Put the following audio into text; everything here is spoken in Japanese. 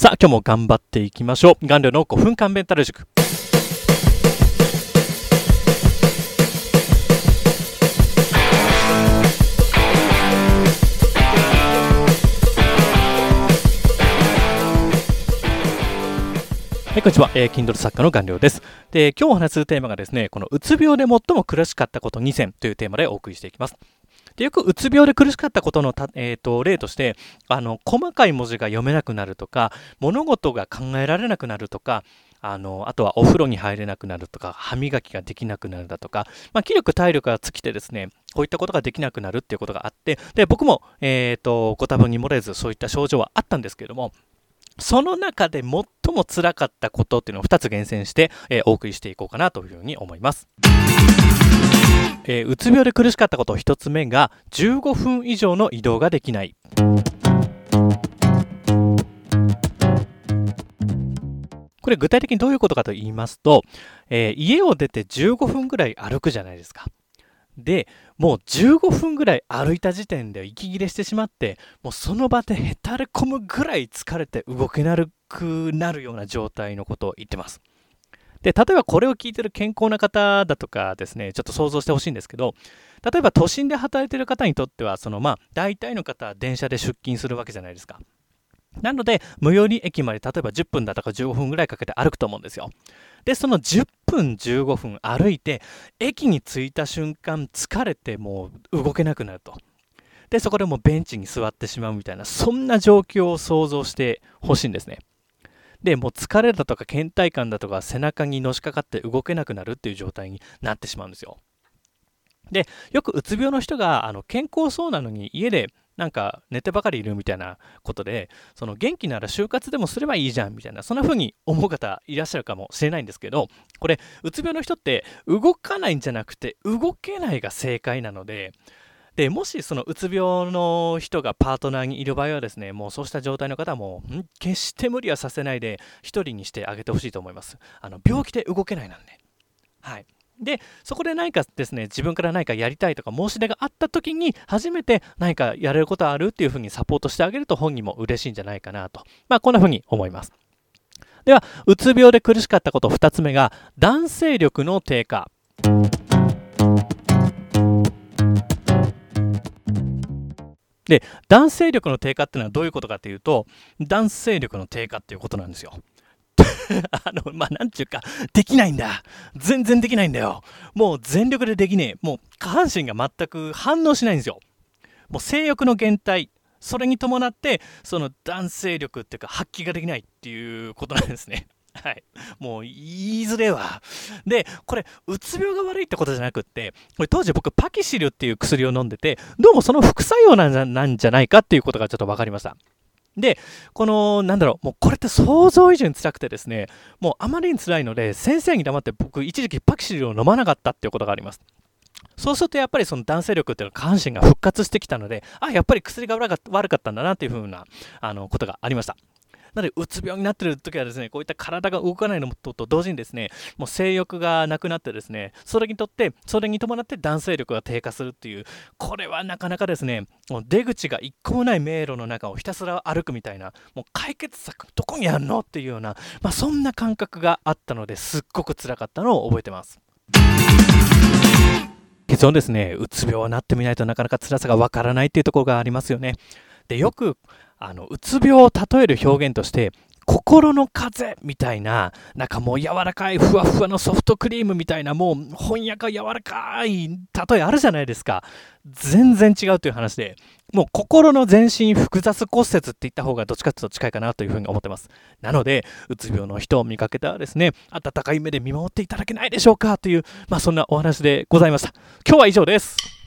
さあ、今日も頑張っていきましょう。顔料の5分間メンタル塾。はい、こんにちは。えー、Kindle 作家の顔料です。で、今日お話するテーマがですね、このうつ病で最も苦しかったこと2選というテーマでお送りしていきます。でよくうつ病で苦しかったことのたえーと、例としてあの細かい文字が読めなくなるとか物事が考えられなくなるとかあのあとはお風呂に入れなくなるとか歯磨きができなくなるだとか、まあ、気力体力が尽きてですねこういったことができなくなるっていうことがあってで僕も、えーと、ご多分に漏れずそういった症状はあったんですけれどもその中で最も辛かったことっていうのを2つ厳選して、えー、お送りしていこうかなというふうに思います。えー、うつ病で苦しかったこと1つ目が15分以上の移動ができないこれ具体的にどういうことかと言いますと、えー、家を出て15分ぐらい歩くじゃないですかでもう15分ぐらい歩いた時点で息切れしてしまってもうその場でへたれ込むぐらい疲れて動けなくなるような状態のことを言ってますで、例えばこれを聞いてる健康な方だとかですね、ちょっと想像してほしいんですけど、例えば都心で働いてる方にとっては、そのまあ、大体の方は電車で出勤するわけじゃないですか。なので、最寄り駅まで例えば10分だとか15分ぐらいかけて歩くと思うんですよ。で、その10分、15分歩いて、駅に着いた瞬間、疲れてもう動けなくなると。で、そこでもうベンチに座ってしまうみたいな、そんな状況を想像してほしいんですね。で、もう疲れだとか倦怠感だとか背中にのしかかって動けなくなるっていう状態になってしまうんですよ。で、よくうつ病の人があの健康そうなのに家でなんか寝てばかりいるみたいなことで、その元気なら就活でもすればいいじゃんみたいな、そんな風に思う方いらっしゃるかもしれないんですけど、これ、うつ病の人って動かないんじゃなくて動けないが正解なので、でもしそのうつ病の人がパートナーにいる場合はですねもうそうした状態の方もう決して無理はさせないで1人にしてあげてほしいと思います。あの病気で動けないなんではい。でそこで何かですね自分から何かやりたいとか申し出があった時に初めて何かやれることあるっていうふうにサポートしてあげると本人も嬉しいんじゃないかなと。まあこんなふうに思います。ではうつ病で苦しかったこと2つ目が男性力の低下。で、男性力の低下っていうのはどういうことかっていうと、男性力の低下っていうことなんですよ。あの、まあ、なんちゅうか、できないんだ。全然できないんだよ。もう全力でできねえ。もう下半身が全く反応しないんですよ。もう性欲の減退。それに伴って、その男性力っていうか発揮ができないっていうことなんですね。はい。もう言いづれわ。で、これ、うつ病が悪いってことじゃなくって、これ当時僕、パキシルっていう薬を飲んでて、どうもその副作用なんじゃなんじゃないかっていうことがちょっと分かりました。で、この、なんだろう、もうこれって想像以上に辛くてですね、もうあまりに辛いので、先生に黙って僕、一時期パキシルを飲まなかったっていうことがあります。そうするとやっぱりその男性力っていうのは下半身が復活してきたので、あ、やっぱり薬が悪かったんだなっていうふうなあのことがありました。なので、うつ病になってる時はですね、こういった体が動かないのと同時にですね、もう性欲がなくなってですね、それにとって、それに伴って男性力が低下するっていう、これはなかなかですね、もう出口が一個もない迷路の中をひたすら歩くみたいな、もう解決策どこにあるのっていうような、まあ、そんな感覚があったのですっごく辛かったのを覚えてます。結論ですね、うつ病になってみないとなかなか辛さがわからないっていうところがありますよね。で、よくあのうつ病を例える表現として心の風みたいな、なんかもう柔らかいふわふわのソフトクリームみたいな、もう翻訳柔らかい例えあるじゃないですか。全然違うという話で、もう心の全身複雑骨折って言った方がどっちかっていうと近いかなというふうに思ってます。なので、うつ病の人を見かけたらですね、温かい目で見守っていただけないでしょうかという、まあそんなお話でございました。今日は以上です。